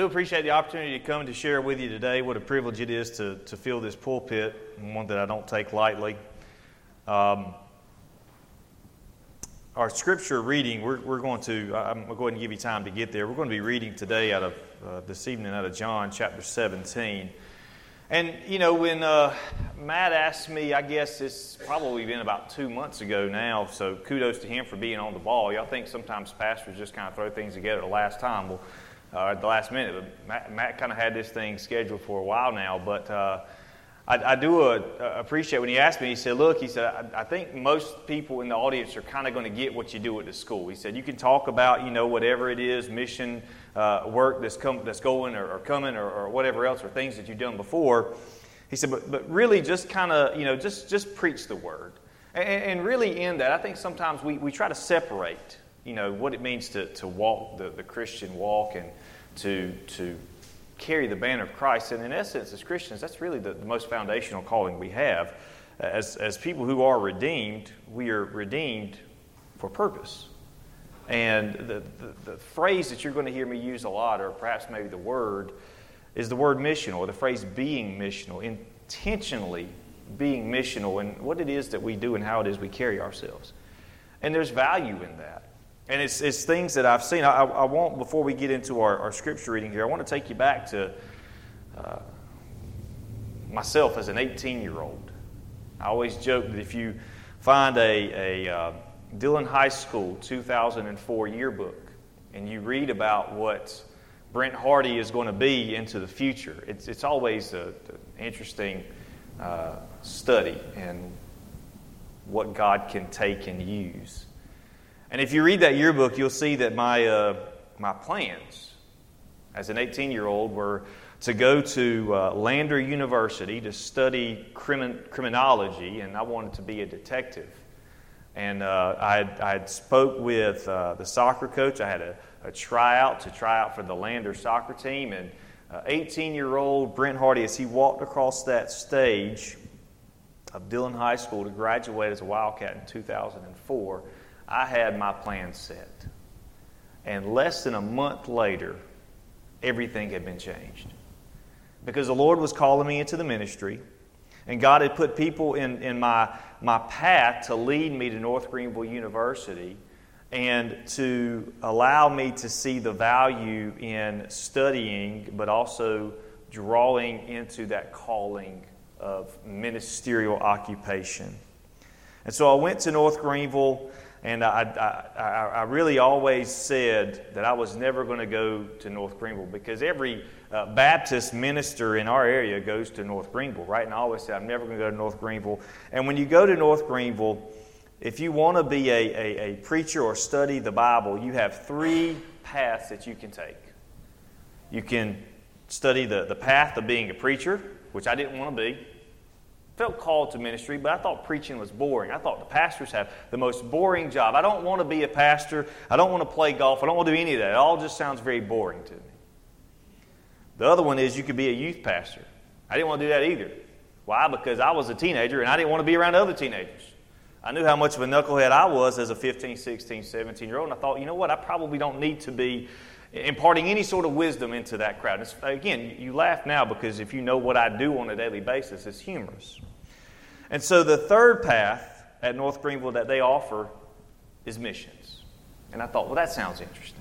do appreciate the opportunity to come to share with you today. What a privilege it is to, to fill this pulpit, one that I don't take lightly. Um, our scripture reading, we're, we're going to, I'm going to go ahead and give you time to get there. We're going to be reading today out of, uh, this evening out of John chapter 17. And, you know, when uh, Matt asked me, I guess it's probably been about two months ago now, so kudos to him for being on the ball. Y'all think sometimes pastors just kind of throw things together the last time. Well, uh, at the last minute. But Matt, Matt kind of had this thing scheduled for a while now, but uh, I, I, do uh, appreciate when he asked me. He said, "Look," he said, I, I think most people in the audience are kind of going to get what you do at the school." He said, "You can talk about you know whatever it is, mission uh, work that's come, that's going or, or coming or, or whatever else, or things that you've done before." He said, "But but really, just kind of you know just just preach the word." And, and, really, in that, I think sometimes we, we try to separate, you know, what it means to, to walk the, the Christian walk and to, to carry the banner of Christ. And in essence, as Christians, that's really the, the most foundational calling we have. As, as people who are redeemed, we are redeemed for purpose. And the, the, the, phrase that you're going to hear me use a lot, or perhaps maybe the word, is the word missional, or the phrase being missional, intentionally being missional, and what it is that we do and how it is we carry ourselves. And there's value in that. And it's, it's things that I've seen. I, I want, before we get into our, our scripture reading here, I want to take you back to uh, myself as an 18 year old. I always joke that if you find a, a uh, Dillon High School 2004 yearbook and you read about what Brent Hardy is going to be into the future, it's, it's always an interesting uh, study and what God can take and use. And if you read that yearbook, you'll see that my, uh, my plans as an 18 year old were to go to uh, Lander University to study crimin- criminology, and I wanted to be a detective. And uh, I, had, spoke with uh, the soccer coach. I had a, a, tryout to try out for the Lander soccer team. And 18 uh, year old Brent Hardy, as he walked across that stage of Dillon High School to graduate as a Wildcat in 2004, I had my plan set. And less than a month later, everything had been changed. Because the Lord was calling me into the ministry, and God had put people in, in my, my path to lead me to North Greenville University and to allow me to see the value in studying, but also drawing into that calling of ministerial occupation. And so I went to North Greenville and I, I, I, really always said that I was never going to go to North Greenville because every uh, Baptist minister in our area goes to North Greenville, right? And I always said, I'm never going to go to North Greenville. And when you go to North Greenville, if you want to be a, a, a preacher or study the Bible, you have three paths that you can take. You can study the, the path of being a preacher, which I didn't want to be felt called to ministry, but I thought preaching was boring. I thought the pastors have the most boring job. I don't want to be a pastor. I don't want to play golf. I don't want to do any of that. It all just sounds very boring to me. The other one is you could be a youth pastor. I didn't want to do that either. Why? Because I was a teenager and I didn't want to be around other teenagers. I knew how much of a knucklehead I was as a 15, 16, 17 year old, and I thought, you know what, I probably don't need to be imparting any sort of wisdom into that crowd. Again, you laugh now because if you know what I do on a daily basis, it's humorous. And so the third path at North Greenville that they offer is missions. And I thought, well, that sounds interesting.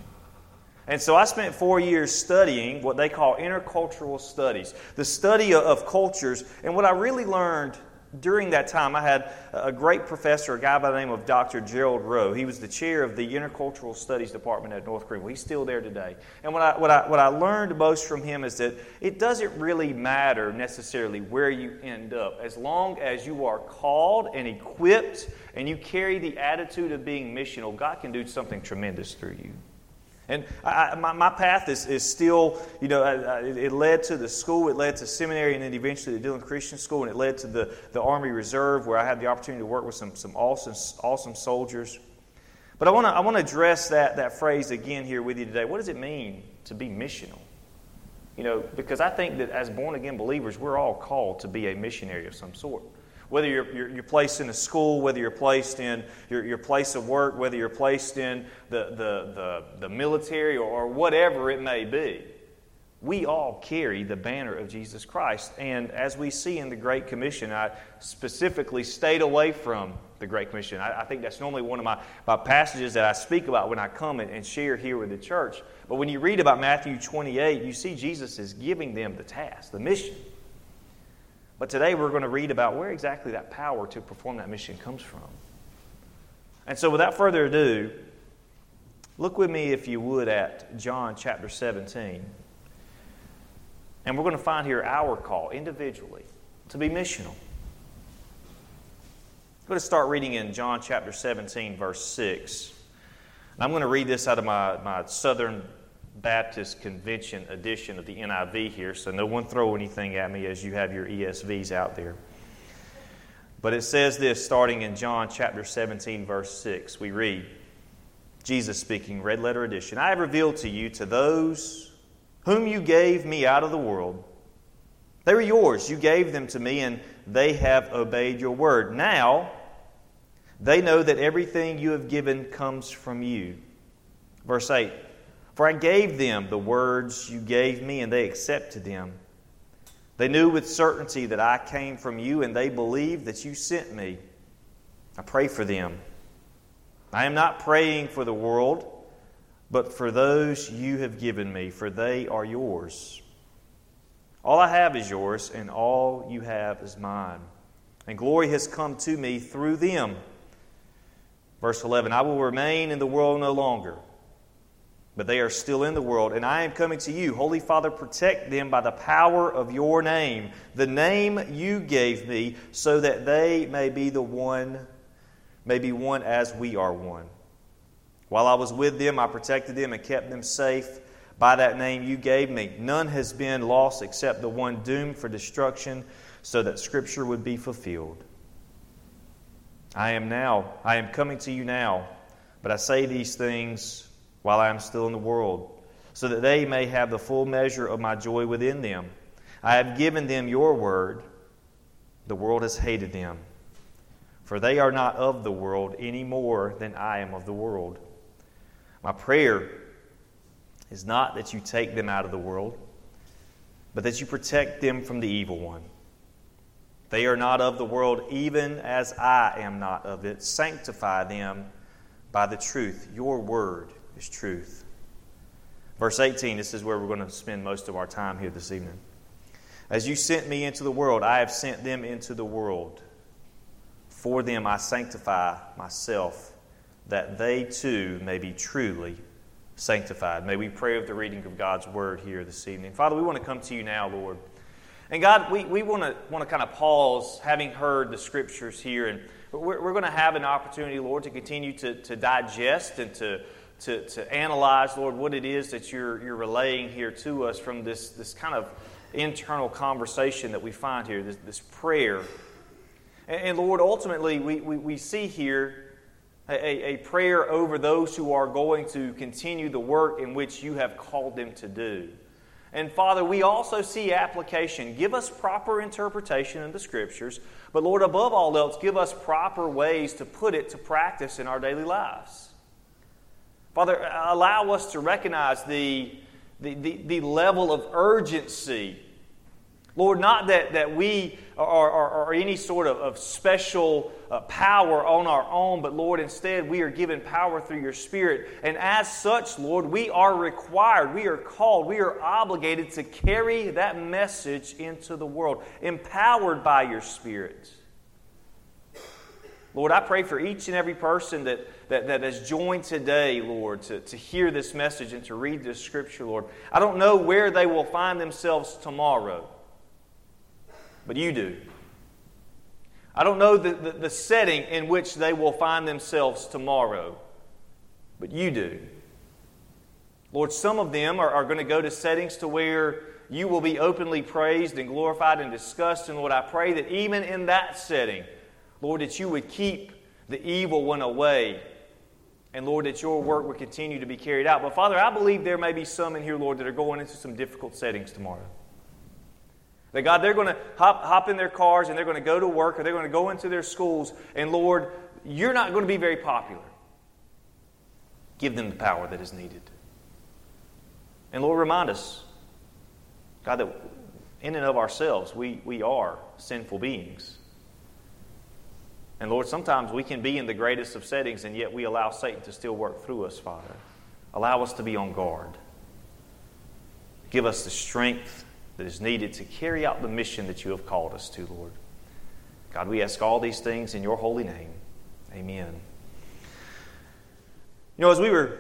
And so I spent four years studying what they call intercultural studies, the study of cultures. And what I really learned during that time, I had a great professor, a guy by the name of Dr. Gerald Rowe. He was the chair of the Intercultural Studies Department at North Greenville. He's still there today. And what I, what, I, what I learned most from him is that it doesn't really matter necessarily where you end up, as long as you are called and equipped and you carry the attitude of being missional, God can do something tremendous through you. And I, my, my path is, is still, you know, I, it, it led to the school, it led to seminary, and then eventually the Dillon Christian School, and it led to the, the Army Reserve, where I had the opportunity to work with some, some awesome, awesome soldiers. But I want to I wanna address that, that phrase again here with you today. What does it mean to be missional? You know, because I think that as born again believers, we're all called to be a missionary of some sort whether you're, you're, you're, placed in a school, whether you're placed in your, your place of work, whether you're placed in the, the, the, the military or, or whatever it may be. we all carry the banner of Jesus Christ. And as we see in the Great Commission, I specifically stayed away from the Great Commission. I, I think that's normally one of my, my passages that I speak about when I come and, and share here with the church. But when you read about Matthew 28, you see Jesus is giving them the task, the mission. But today we're going to read about where exactly that power to perform that mission comes from. And so, without further ado, look with me, if you would, at John chapter 17. And we're going to find here our call individually to be missional. I'm going to start reading in John chapter 17, verse 6. I'm going to read this out of my, my Southern Baptist Convention edition of the NIV here, so no one throw anything at me as you have your ESVs out there. But it says this starting in John chapter 17, verse 6. We read, Jesus speaking, red letter edition I have revealed to you, to those whom you gave me out of the world. They were yours. You gave them to me, and they have obeyed your word. Now, they know that everything you have given comes from you. Verse 8 for I gave them the words you gave me, and they accepted them. They knew with certainty that I came from you, and they believed that you sent me. I pray for them. I am not praying for the world, but for those you have given me, for they are yours. All I have is yours, and all you have is mine. And glory has come to me through them. Verse 11 I will remain in the world no longer but they are still in the world, and I am coming to you. Holy Father, protect them by the power of your name, the name you gave me, so that they may be the one, may be one as we are one. While I was with them, I protected them and kept them safe by that name you gave me. None has been lost except the one doomed for destruction, so that Scripture would be fulfilled. I am now, I am coming to you now, but I say these things while I am still in the world, so that they may have the full measure of my joy within them. I have given them your word. The world has hated them, for they are not of the world any more than I am of the world. My prayer is not that you take them out of the world, but that you protect them from the evil one. They are not of the world, even as I am not of it. Sanctify them by the truth. Your word is truth. Verse 18, this is where we're going to spend most of our time here this evening. As you sent me into the world, I have sent them into the world. For them I sanctify myself, that they too may be truly sanctified. May we pray of the reading of God's word here this evening. Father, we want to come to you now, Lord. And God, we, we want to want to kind of pause, having heard the scriptures here, and we're, we're going to have an opportunity, Lord, to continue to, to digest and to to, to analyze, Lord, what it is that you're, you're relaying here to us from this, this kind of internal conversation that we find here, this, this prayer. And, and, Lord, ultimately, we, we, we see here a, a prayer over those who are going to continue the work in which you have called them to do. And Father, we also see application. Give us proper interpretation in the Scriptures, but Lord, above all else, give us proper ways to put it to practice in our daily lives. Father, allow us to recognize the, the, the, the level of urgency. Lord, not that, that we are, are, are any sort of, of special uh, power on our own, but Lord, instead we are given power through your Spirit. And as such, Lord, we are required, we are called, we are obligated to carry that message into the world, empowered by your Spirit. Lord, I pray for each and every person that, that, that has joined today, Lord, to, to hear this message and to read this scripture, Lord. I don't know where they will find themselves tomorrow, but you do. I don't know the, the, the setting in which they will find themselves tomorrow, but you do. Lord, some of them are, are going to go to settings to where you will be openly praised and glorified and discussed. And Lord, I pray that even in that setting, Lord, that you would keep the evil one away. And Lord, that your work would continue to be carried out. But Father, I believe there may be some in here, Lord, that are going into some difficult settings tomorrow. That God, they're going to hop, hop in their cars and they're going to go to work or they're going to go into their schools. And Lord, you're not going to be very popular. Give them the power that is needed. And Lord, remind us God, that in and of ourselves, we, we are sinful beings. And Lord, sometimes we can be in the greatest of settings, and yet we allow Satan to still work through us, Father. Allow us to be on guard. Give us the strength that is needed to carry out the mission that you have called us to, Lord. God, we ask all these things in your holy name. Amen. You know, as we were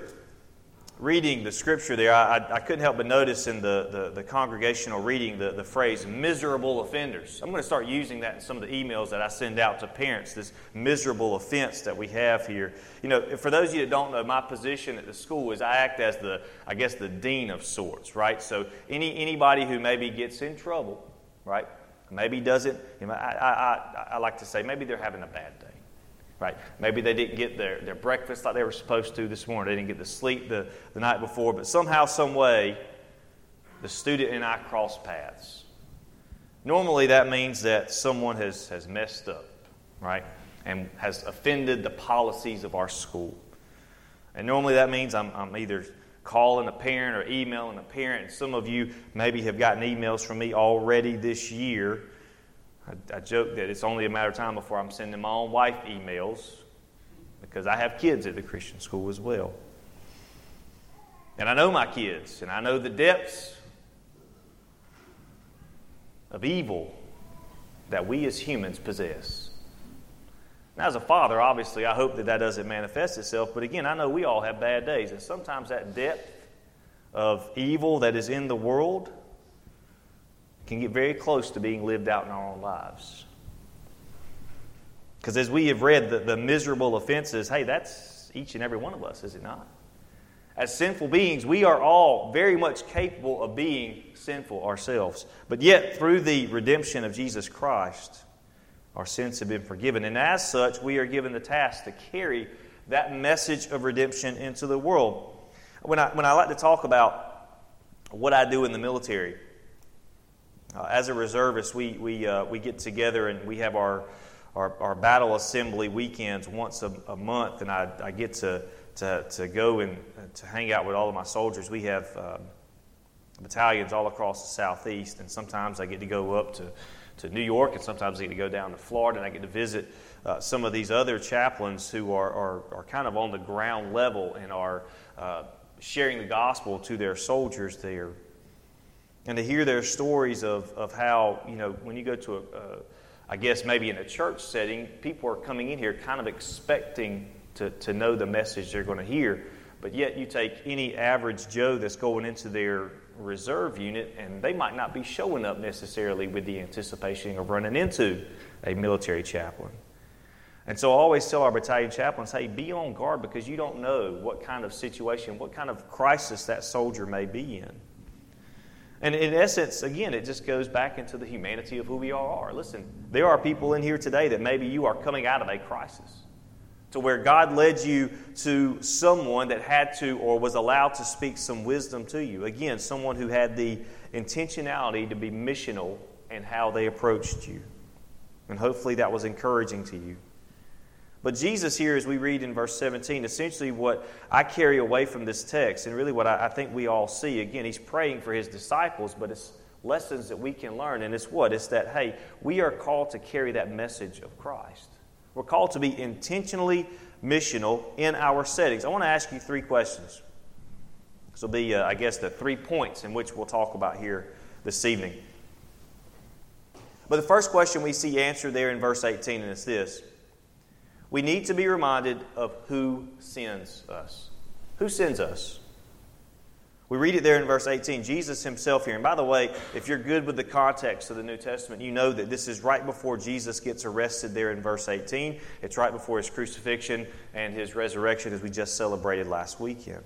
reading the scripture there, I, I couldn't help but notice in the, the, the, congregational reading the, the phrase miserable offenders. I'm going to start using that in some of the emails that I send out to parents, this miserable offense that we have here. You know, for those of you that don't know, my position at the school is I act as the, I guess, the dean of sorts, right? So any, anybody who maybe gets in trouble, right? Maybe doesn't, you know, I, I, I, I like to say maybe they're having a bad day right? Maybe they didn't get their, their breakfast like they were supposed to this morning. They didn't get the sleep the, the night before, but somehow, some way, the student and I cross paths. Normally, that means that someone has, has messed up, right? And has offended the policies of our school. And normally that means I'm, I'm either calling a parent or emailing a parent. Some of you maybe have gotten emails from me already this year I, I joke that it's only a matter of time before I'm sending my own wife emails because I have kids at the Christian school as well. And I know my kids, and I know the depths of evil that we as humans possess. Now, as a father, obviously, I hope that that doesn't manifest itself, but again, I know we all have bad days, and sometimes that depth of evil that is in the world can get very close to being lived out in our own lives. Because as we have read the, the miserable offenses, hey, that's each and every one of us, is it not? As sinful beings, we are all very much capable of being sinful ourselves. But yet, through the redemption of Jesus Christ, our sins have been forgiven. And as such, we are given the task to carry that message of redemption into the world. When I, when I like to talk about what I do in the military, uh, as a reservist, we, we, uh, we get together and we have our, our, our battle assembly weekends once a, a month, and I, I get to, to, to go and uh, to hang out with all of my soldiers. We have uh, battalions all across the southeast, and sometimes I get to go up to, to New York, and sometimes I get to go down to Florida, and I get to visit uh, some of these other chaplains who are, are, are kind of on the ground level and are uh, sharing the gospel to their soldiers there and to hear their stories of, of how, you know, when you go to a, a, I guess maybe in a church setting, people are coming in here kind of expecting to, to know the message they're going to hear. But yet, you take any average Joe that's going into their reserve unit, and they might not be showing up necessarily with the anticipation of running into a military chaplain. And so I always tell our battalion chaplains, hey, be on guard because you don't know what kind of situation, what kind of crisis that soldier may be in. And in essence, again, it just goes back into the humanity of who we all are. Listen, there are people in here today that maybe you are coming out of a crisis to where God led you to someone that had to or was allowed to speak some wisdom to you. Again, someone who had the intentionality to be missional in how they approached you. And hopefully that was encouraging to you. But Jesus, here, as we read in verse 17, essentially what I carry away from this text, and really what I, I, think we all see, again, he's praying for his disciples, but it's lessons that we can learn. And it's what? It's that, hey, we are called to carry that message of Christ. We're called to be intentionally missional in our settings. I want to ask you three questions. This will be, uh, I guess, the three points in which we'll talk about here this evening. But the first question we see answered there in verse 18, and it's this we need to be reminded of who sends us. Who sends us? We read it there in verse 18, Jesus himself here. And by the way, if you're good with the context of the New Testament, you know that this is right before Jesus gets arrested there in verse 18. It's right before his crucifixion and his resurrection, as we just celebrated last weekend.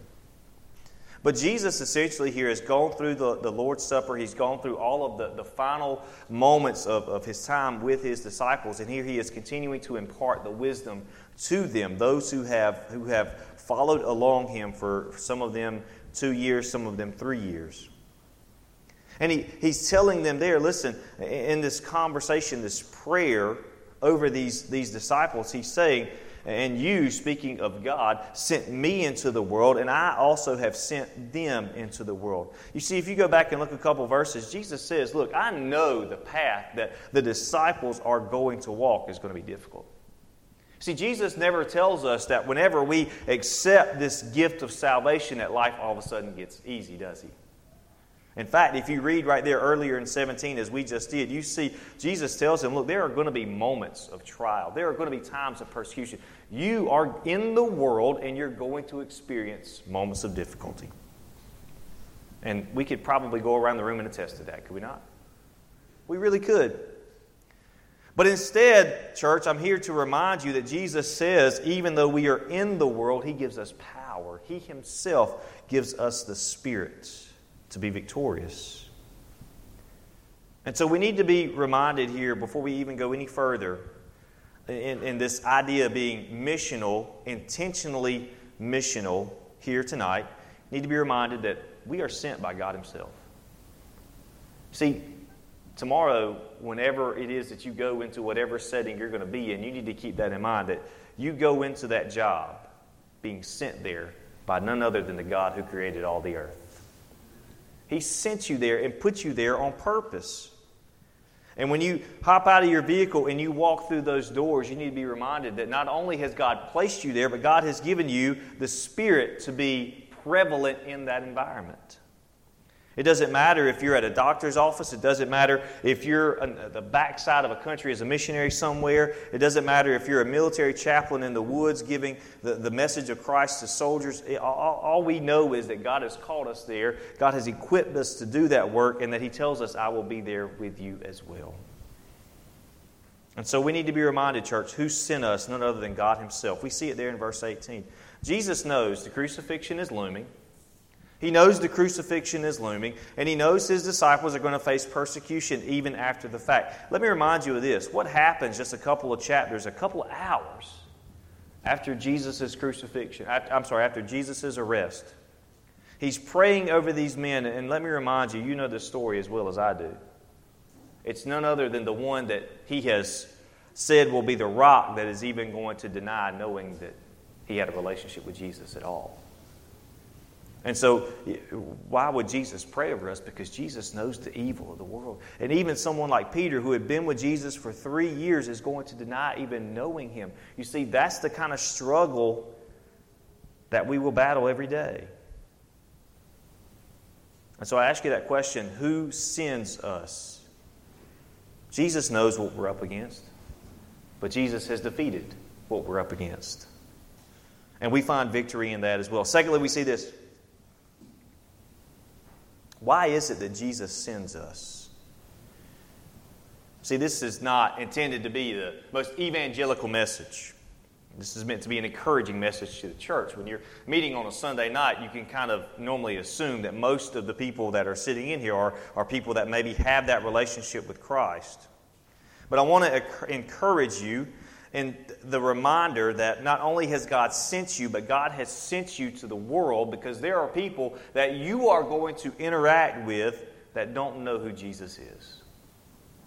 But Jesus essentially here has gone through the, the Lord's Supper. He's gone through all of the, the final moments of, of his time with his disciples. And here he is continuing to impart the wisdom to them, those who have, who have followed along him for some of them two years, some of them three years. And he, he's telling them there, listen, in this conversation, this prayer over these, these disciples, he's saying, And you, speaking of God, sent me into the world, and I also have sent them into the world. You see, if you go back and look a couple verses, Jesus says, Look, I know the path that the disciples are going to walk is going to be difficult. See, Jesus never tells us that whenever we accept this gift of salvation, that life all of a sudden gets easy, does he? In fact, if you read right there earlier in 17, as we just did, you see Jesus tells him, Look, there are going to be moments of trial. There are going to be times of persecution. You are in the world and you're going to experience moments of difficulty. And we could probably go around the room and attest to that, could we not? We really could. But instead, church, I'm here to remind you that Jesus says, even though we are in the world, He gives us power. He Himself gives us the Spirit to be victorious. And so we need to be reminded here before we even go any further in, in this idea of being missional, intentionally missional here tonight, need to be reminded that we are sent by God Himself. See, tomorrow, whenever it is that you go into whatever setting you're going to be in, you need to keep that in mind that you go into that job being sent there by none other than the God who created all the earth. He sent you there and put you there on purpose. And when you hop out of your vehicle and you walk through those doors, you need to be reminded that not only has God placed you there, but God has given you the Spirit to be prevalent in that environment. It doesn't matter if you're at a doctor's office. It doesn't matter if you're on the backside of a country as a missionary somewhere. It doesn't matter if you're a military chaplain in the woods giving the, the message of Christ to soldiers. It, all, all we know is that God has called us there. God has equipped us to do that work, and that He tells us, I will be there with you as well. And so we need to be reminded, church, who sent us, none other than God Himself. We see it there in verse 18. Jesus knows the crucifixion is looming. He knows the crucifixion is looming, and he knows his disciples are going to face persecution even after the fact. Let me remind you of this. What happens just a couple of chapters, a couple of hours after Jesus' crucifixion? I'm sorry, after Jesus' arrest. He's praying over these men, and let me remind you, you know this story as well as I do. It's none other than the one that he has said will be the rock that is even going to deny knowing that he had a relationship with Jesus at all. And so, why would Jesus pray over us? Because Jesus knows the evil of the world. And even someone like Peter, who had been with Jesus for three years, is going to deny even knowing him. You see, that's the kind of struggle that we will battle every day. And so, I ask you that question who sends us? Jesus knows what we're up against, but Jesus has defeated what we're up against. And we find victory in that as well. Secondly, we see this. Why is it that Jesus sends us? See, this is not intended to be the most evangelical message. This is meant to be an encouraging message to the church. When you're meeting on a Sunday night, you can kind of normally assume that most of the people that are sitting in here are, are people that maybe have that relationship with Christ. But I want to encourage you and the reminder that not only has God sent you, but God has sent you to the world because there are people that you are going to interact with that don't know who Jesus is.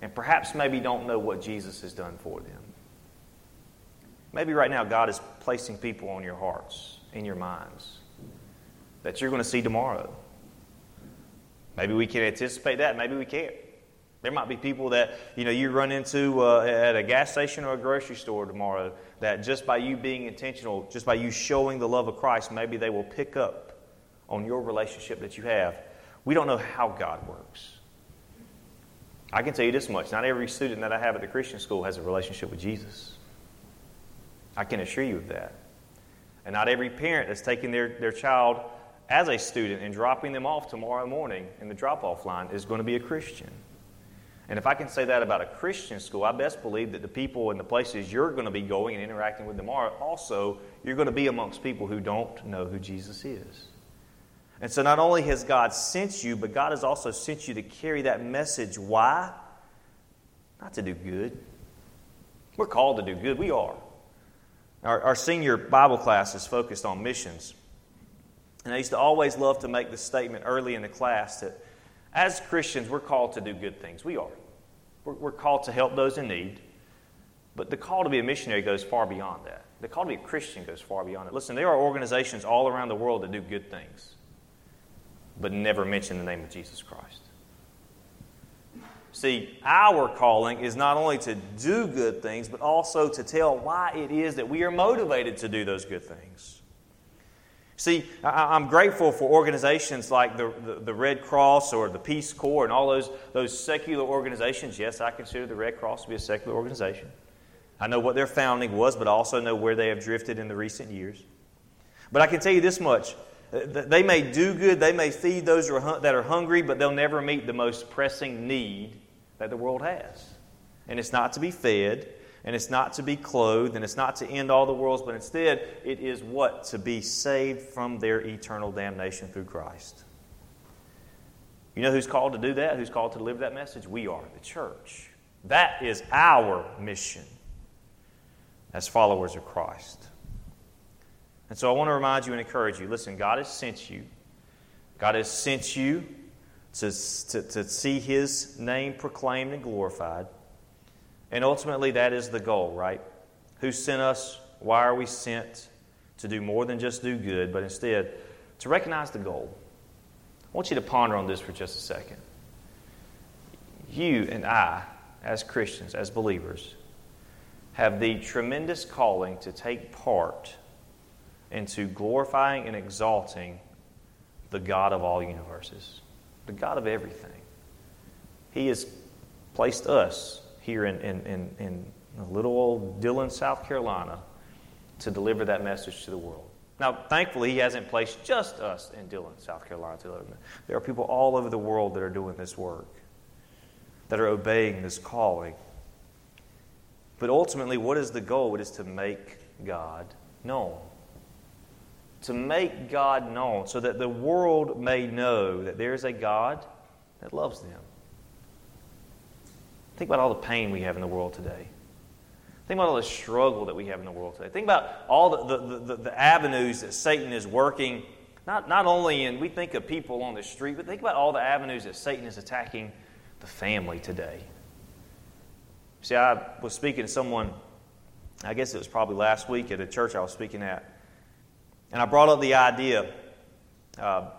And perhaps maybe don't know what Jesus has done for them. Maybe right now God is placing people on your hearts, in your minds, that you're going to see tomorrow. Maybe we can anticipate that, maybe we can't. There might be people that you know you run into uh, at a gas station or a grocery store tomorrow that just by you being intentional, just by you showing the love of Christ, maybe they will pick up on your relationship that you have. We don't know how God works. I can tell you this much: not every student that I have at the Christian school has a relationship with Jesus. I can assure you of that. And not every parent that's taking their, their child as a student and dropping them off tomorrow morning in the drop off line is going to be a Christian. And if I can say that about a Christian school, I best believe that the people and the places you're going to be going and interacting with tomorrow, also, you're going to be amongst people who don't know who Jesus is. And so not only has God sent you, but God has also sent you to carry that message. Why? Not to do good. We're called to do good. We are. Our, our senior Bible class is focused on missions. And I used to always love to make the statement early in the class that as Christians, we're called to do good things. We are. We're, we're called to help those in need. But the call to be a missionary goes far beyond that. The call to be a Christian goes far beyond it. Listen, there are organizations all around the world that do good things, but never mention the name of Jesus Christ. See, our calling is not only to do good things, but also to tell why it is that we are motivated to do those good things. See, I'm grateful for organizations like the, the, the, Red Cross or the Peace Corps and all those, those secular organizations. Yes, I consider the Red Cross to be a secular organization. I know what their founding was, but I also know where they have drifted in the recent years. But I can tell you this much uh, they may do good, they may feed those that are hungry, but they'll never meet the most pressing need that the world has. And it's not to be fed, and it's not to be clothed, and it's not to end all the worlds, but instead it is what? To be saved from their eternal damnation through Christ. You know who's called to do that? Who's called to deliver that message? We are, the church. That is our mission as followers of Christ. And so I want to remind you and encourage you listen, God has sent you. God has sent you to, to, to see His name proclaimed and glorified. And ultimately, that is the goal, right? Who sent us? Why are we sent? To do more than just do good, but instead to recognize the goal. I want you to ponder on this for just a second. You and I, as Christians, as believers, have the tremendous calling to take part into glorifying and exalting the God of all universes the God of everything. He has placed us here in, in, in, in little old Dillon, South Carolina, to deliver that message to the world. Now, thankfully, He hasn't placed just us in Dillon, South Carolina. To deliver. There are people all over the world that are doing this work, that are obeying this calling. But ultimately, what is the goal? It is to make God known to make God known so that the world may know that there is a God that loves them. Think about all the pain we have in the world today. Think about all the struggle that we have in the world today. Think about all the, the, the, the, avenues that Satan is working, not, not only in, we think of people on the street, but think about all the avenues that Satan is attacking the family today. See, I was speaking to someone, I guess it was probably last week at a church I was speaking at, and I brought up the idea uh,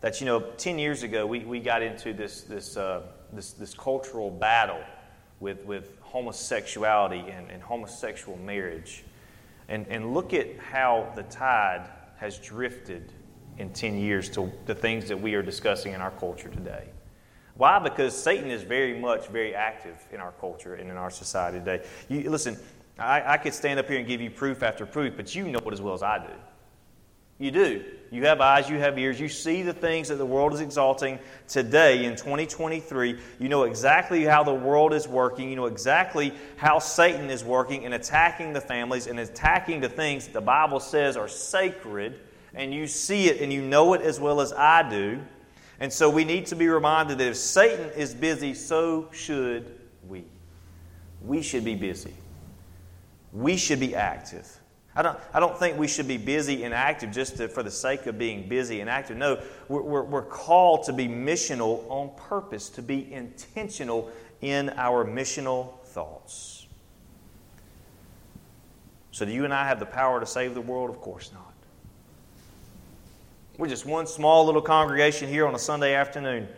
that, you know, 10 years ago we, we got into this, this, uh, this, this, cultural battle with, with homosexuality and, and homosexual marriage. And, and look at how the tide has drifted in 10 years to the things that we are discussing in our culture today. Why? Because Satan is very much very active in our culture and in our society today. You, listen, I, I could stand up here and give you proof after proof, but you know it as well as I do. You do. You have eyes, you have ears. You see the things that the world is exalting today in 2023. You know exactly how the world is working. You know exactly how Satan is working and attacking the families and attacking the things that the Bible says are sacred. And you see it and you know it as well as I do. And so we need to be reminded that if Satan is busy, so should we. We should be busy. We should be active. I don't, I don't think we should be busy and active just to, for the sake of being busy and active. No, we're, we're, we're called to be missional on purpose, to be intentional in our missional thoughts. So, do you and I have the power to save the world? Of course not. We're just one small little congregation here on a Sunday afternoon.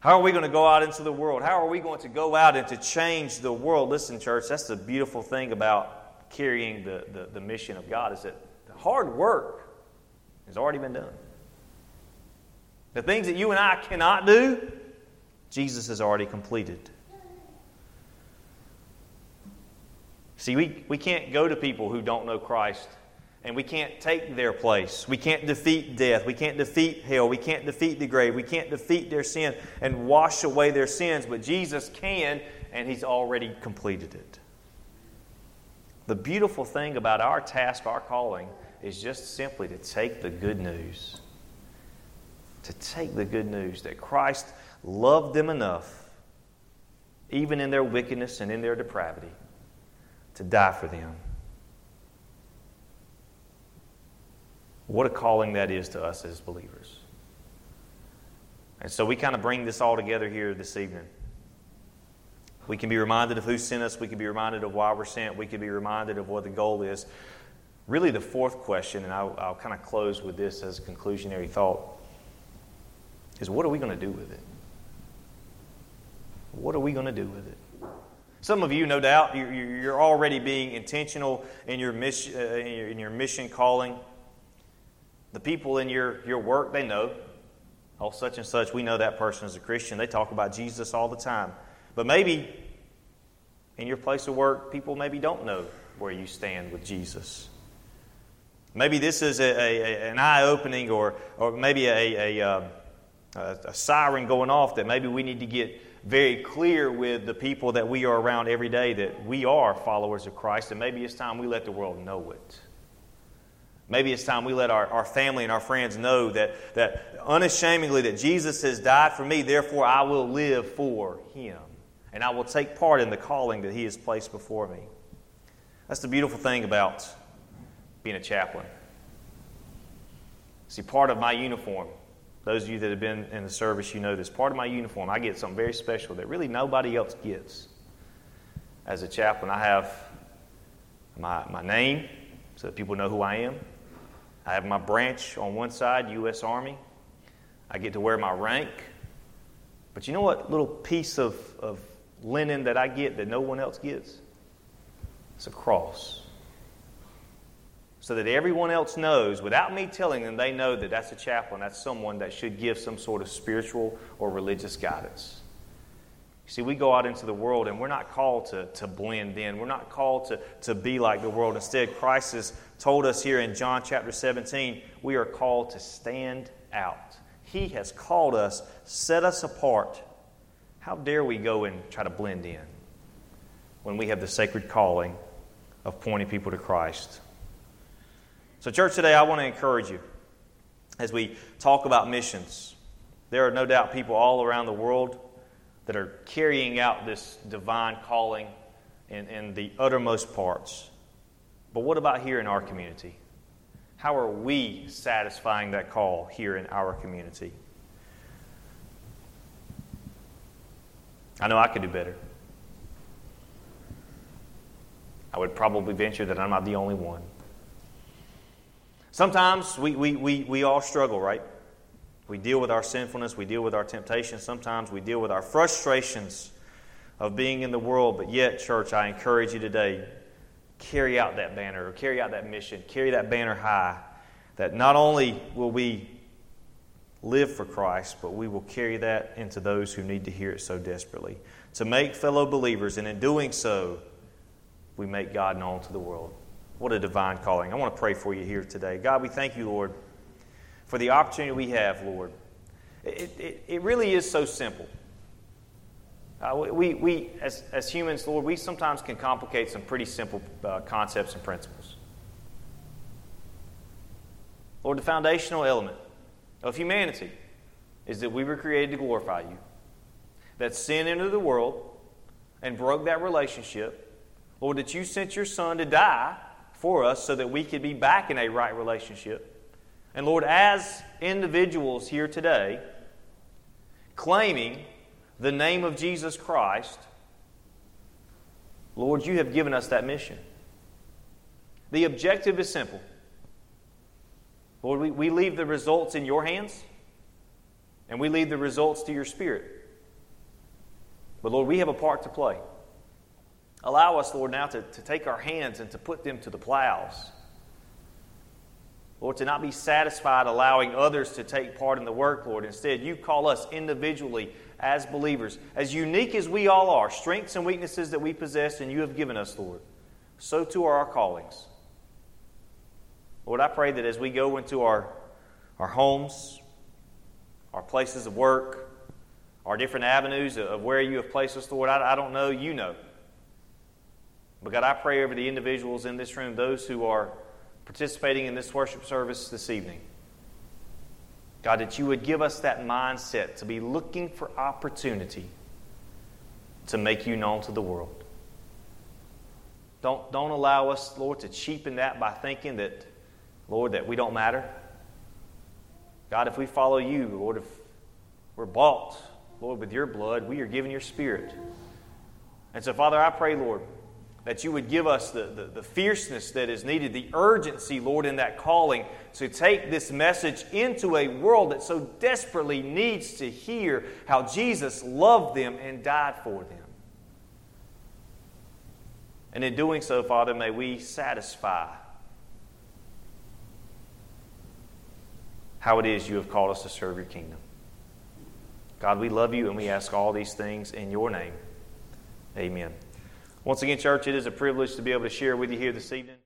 How are we going to go out into the world? How are we going to go out and to change the world? Listen, church, that's the beautiful thing about carrying the, the, the mission of God is that the hard work has already been done. The things that you and I cannot do, Jesus has already completed. See, we, we can't go to people who don't know Christ and we can't take their place. We can't defeat death. We can't defeat hell. We can't defeat the grave. We can't defeat their sin and wash away their sins, but Jesus can, and He's already completed it. The beautiful thing about our task, our calling, is just simply to take the good news. To take the good news that Christ loved them enough, even in their wickedness and in their depravity, to die for them. What a calling that is to us as believers. And so we kind of bring this all together here this evening. We can be reminded of who sent us. We can be reminded of why we're sent. We can be reminded of what the goal is. Really, the fourth question, and I'll, I'll kind of close with this as a conclusionary thought, is what are we going to do with it? What are we going to do with it? Some of you, no doubt, you're already being intentional in your mission, uh, in your mission calling. The people in your, your work, they know. Oh, such and such, we know that person is a Christian. They talk about Jesus all the time. But maybe in your place of work, people maybe don't know where you stand with Jesus. Maybe this is a, a, an eye opening or, or maybe a, um, a, a siren going off that maybe we need to get very clear with the people that we are around every day that we are followers of Christ, and maybe it's time we let the world know it. Maybe it's time we let our, our family and our friends know that, that unashamedly that Jesus has died for me, therefore I will live for him. And I will take part in the calling that he has placed before me. That's the beautiful thing about being a chaplain. See, part of my uniform those of you that have been in the service, you know this. Part of my uniform, I get something very special that really nobody else gets. As a chaplain, I have my, my name so that people know who I am. I have my branch on one side, U.S. Army. I get to wear my rank. But you know what little piece of, of linen that I get that no one else gets? It's a cross so that everyone else knows, without me telling them, they know that that's a chaplain, that's someone that should give some sort of spiritual or religious guidance. See, we go out into the world and we're not called to, to blend in. We're not called to, to be like the world. Instead, Christ has told us here in John chapter 17, we are called to stand out. He has called us, set us apart. How dare we go and try to blend in when we have the sacred calling of pointing people to Christ? So, church, today I want to encourage you as we talk about missions. There are no doubt people all around the world that are carrying out this divine calling in, in the uttermost parts. But what about here in our community? How are we satisfying that call here in our community? I know I could do better. I would probably venture that I'm not the only one. Sometimes we, we, we, we all struggle, right? We deal with our sinfulness, we deal with our temptations, sometimes we deal with our frustrations of being in the world, but yet, church, I encourage you today carry out that banner or carry out that mission, carry that banner high. That not only will we live for Christ, but we will carry that into those who need to hear it so desperately. To make fellow believers, and in doing so, we make God known to the world. What a divine calling. I want to pray for you here today. God, we thank you, Lord, for the opportunity we have, Lord. It, it, it really is so simple. Uh, we, we as, as humans, Lord, we sometimes can complicate some pretty simple uh, concepts and principles. Lord, the foundational element of humanity is that we were created to glorify you. That sin entered the world and broke that relationship. Lord, that you sent your son to die for us so that we could be back in a right relationship. And Lord, as individuals here today, claiming the name of Jesus Christ, Lord, you have given us that mission. The objective is simple. Lord, we, we leave the results in your hands, and we leave the results to your Spirit. But Lord, we have a part to play. Allow us, Lord, now to, to take our hands and to put them to the plows. Lord, to not be satisfied allowing others to take part in the work, Lord. Instead, you call us individually as believers, as unique as we all are, strengths and weaknesses that we possess and you have given us, Lord. So too are our callings. Lord, I pray that as we go into our, our homes, our places of work, our different avenues of where you have placed us, Lord, I, I don't know, you know. But God, I pray over the individuals in this room, those who are participating in this worship service this evening. God, that you would give us that mindset to be looking for opportunity to make you known to the world. Don't, don't allow us, Lord, to cheapen that by thinking that, Lord, that we don't matter. God, if we follow you, Lord, if we're bought, Lord, with your blood, we are given your spirit. And so, Father, I pray, Lord, that you would give us the, the, the, fierceness that is needed, the urgency, Lord, in that calling to take this message into a world that so desperately needs to hear how Jesus loved them and died for them. And in doing so, Father, may we satisfy how it is you have called us to serve your kingdom. God, we love you and we ask all these things in your name. Amen. Once again, church, it is a privilege to be able to share with you here this evening.